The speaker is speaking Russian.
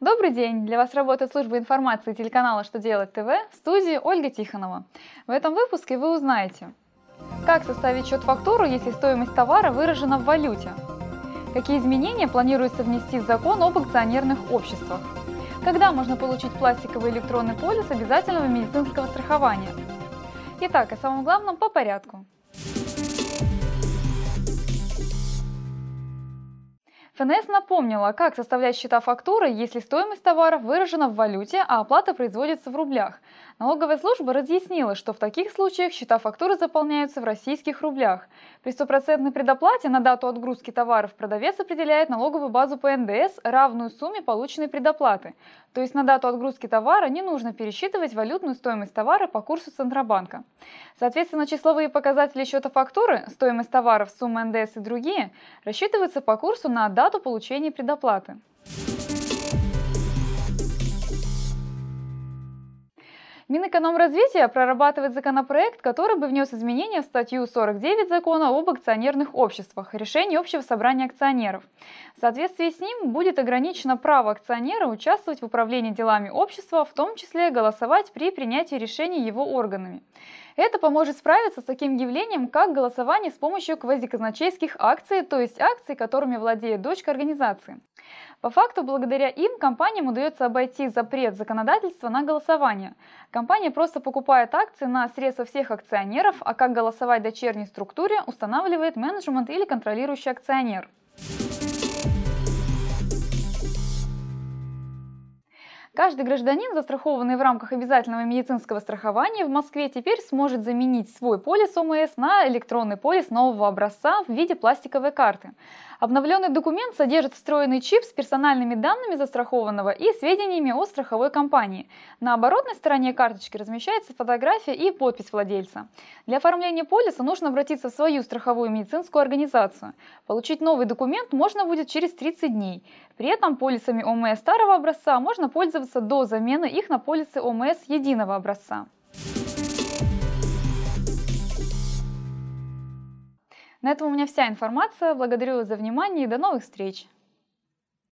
Добрый день! Для вас работает служба информации телеканала «Что делать ТВ» в студии Ольга Тихонова. В этом выпуске вы узнаете, как составить счет фактуру, если стоимость товара выражена в валюте, какие изменения планируется внести в закон об акционерных обществах, когда можно получить пластиковый электронный полис обязательного медицинского страхования. Итак, о самом главном по порядку. ФНС напомнила, как составлять счета фактуры, если стоимость товаров выражена в валюте, а оплата производится в рублях. Налоговая служба разъяснила, что в таких случаях счета фактуры заполняются в российских рублях. При стопроцентной предоплате на дату отгрузки товаров продавец определяет налоговую базу по НДС, равную сумме полученной предоплаты. То есть на дату отгрузки товара не нужно пересчитывать валютную стоимость товара по курсу Центробанка. Соответственно, числовые показатели счета фактуры, стоимость товаров, сумма НДС и другие, рассчитываются по курсу на дату получения предоплаты. Минэкономразвития прорабатывает законопроект, который бы внес изменения в статью 49 закона об акционерных обществах, решение общего собрания акционеров. В соответствии с ним будет ограничено право акционера участвовать в управлении делами общества, в том числе голосовать при принятии решений его органами. Это поможет справиться с таким явлением, как голосование с помощью квазиказначейских акций, то есть акций, которыми владеет дочка организации. По факту, благодаря им компаниям удается обойти запрет законодательства на голосование. Компания просто покупает акции на средства всех акционеров, а как голосовать в дочерней структуре устанавливает менеджмент или контролирующий акционер. Каждый гражданин, застрахованный в рамках обязательного медицинского страхования в Москве, теперь сможет заменить свой полис ОМС на электронный полис нового образца в виде пластиковой карты. Обновленный документ содержит встроенный чип с персональными данными застрахованного и сведениями о страховой компании. На оборотной стороне карточки размещается фотография и подпись владельца. Для оформления полиса нужно обратиться в свою страховую медицинскую организацию. Получить новый документ можно будет через 30 дней. При этом полисами ОМС старого образца можно пользоваться до замены их на полисы ОМС единого образца. На этом у меня вся информация. Благодарю за внимание и до новых встреч!